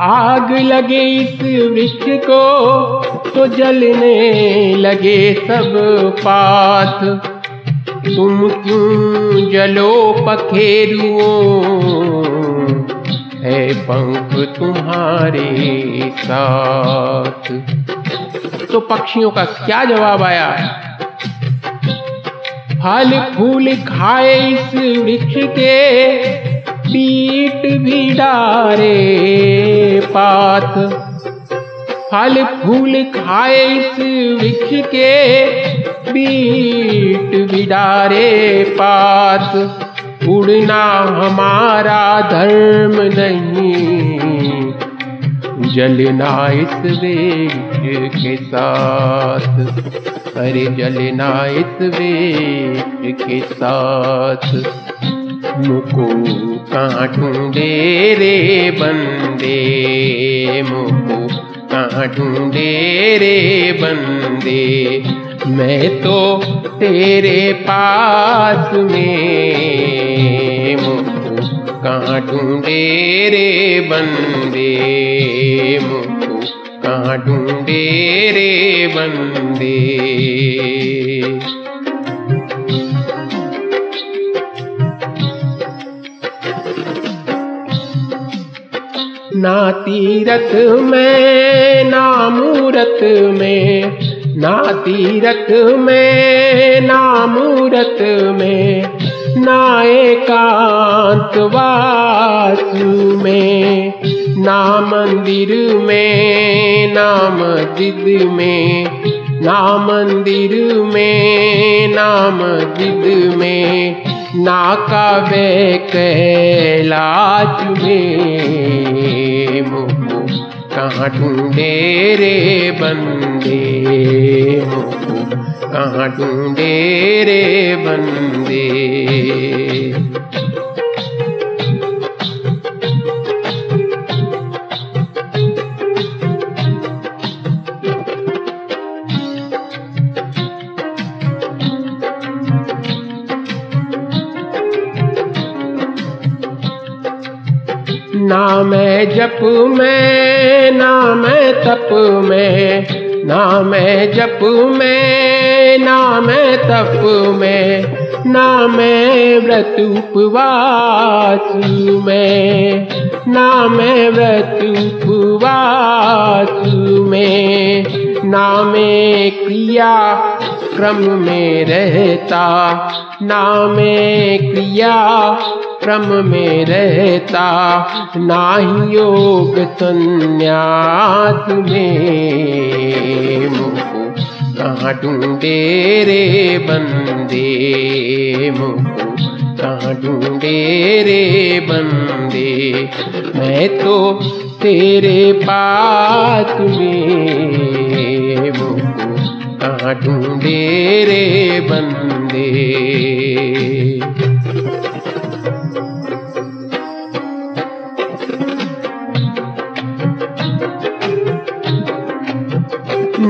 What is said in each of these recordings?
आग लगे इस वृक्ष को तो जलने लगे सब पात। तुम क्यों जलो पखेरुओं? है पंख तुम्हारे साथ। तो पक्षियों का क्या जवाब आया? फल फूल खाए इस वृक्ष के पीट भी डारे पात फल फूल खाए इस वृक्ष के, बीट बिडारे पात उड़ना हमारा धर्म नहीं, जलना इस वृक्ष के साथ। अरे जलना इस वृक्ष के साथ। मुको ढूंढे रे बंदे मुको ढूंढे रे बंदे। मैं तो तेरे पास में मुको ढूंढे रे बंदे मुको ढूंढे रे बंदे। ना तीरथ में ना मूरत में ना तीरथ में ना मूरत में ना एकांत वासु में ना मंदिर में ना मस्जिद में ना मंदिर में ना मस्जिद में ना कावे कैलाश में कहाँ ढूंढे रे बंदे मुको कहाँ ढूंढे रे बंदे। ना मैं जप में ना मैं तप में ना मैं जप में ना मैं तप में ना मैं व्रत उपवास में ना मैं व्रत उपवास में ना मैं क्रिया क्रम में रहता ना मैं क्रिया क्रम में रहता ना ही योग संन्यास में कहाँ ढूंढे रे बंदे? मुको कहाँ ढूंढे रे बंदे? मैं तो तेरे पास में। कहाँ ढूंढे रे बंदे?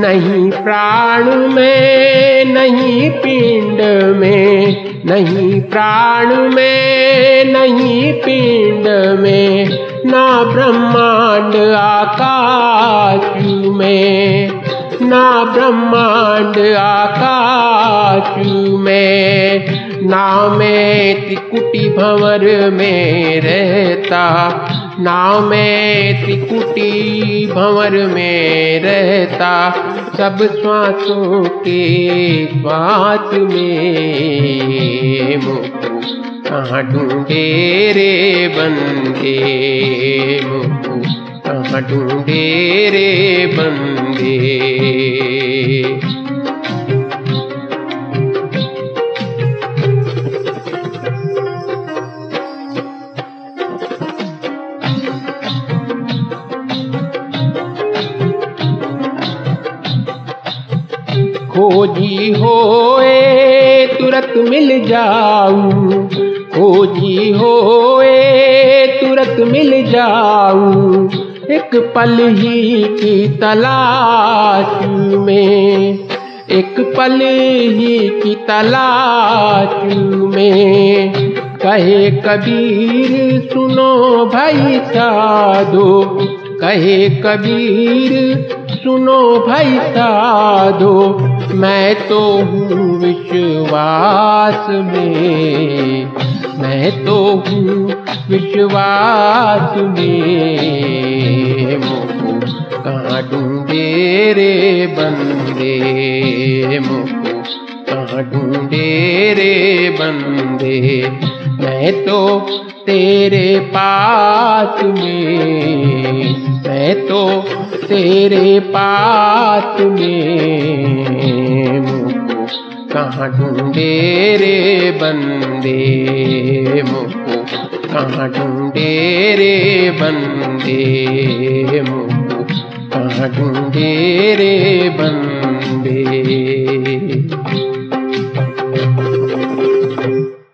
नहीं प्राण में, नहीं पिंड में, नहीं प्राण में, नहीं पिंड में, ना ब्रह्मांड आकाश में, ना ब्रह्मांड आकाश में ना मैं त्रिकुटी भंवर में रहता। ना में त्रिकुटी भंवर में रहता, सब श्वासों के बात में मुको कहाँ ढूंढे रे बंदे मुको कहाँ ढूंढे रे बंदे? खोजी होए, तुरंत मिल जाऊँ। खोजी होए, तुरंत मिल जाऊँ। एक पल ही की तलाश में, एक पल ही की तलाश में। कहे कबीर, सुनो भाई साधो कहे कबीर सुनो भाई साधो, मैं तो हूँ विश्वास में। मैं तो हूँ विश्वास में। मुझको कहाँ ढूंढे रे बंदे मुझको कहाँ ढूंढे रे बंदे। मैं तो तेरे पास में मैं तो तेरे पास में कहाँ ढूंढे रे बंदे मुझको कहाँ ढूंढे रे बंदे मुझको कहाँ ढूंढे रे बंदे।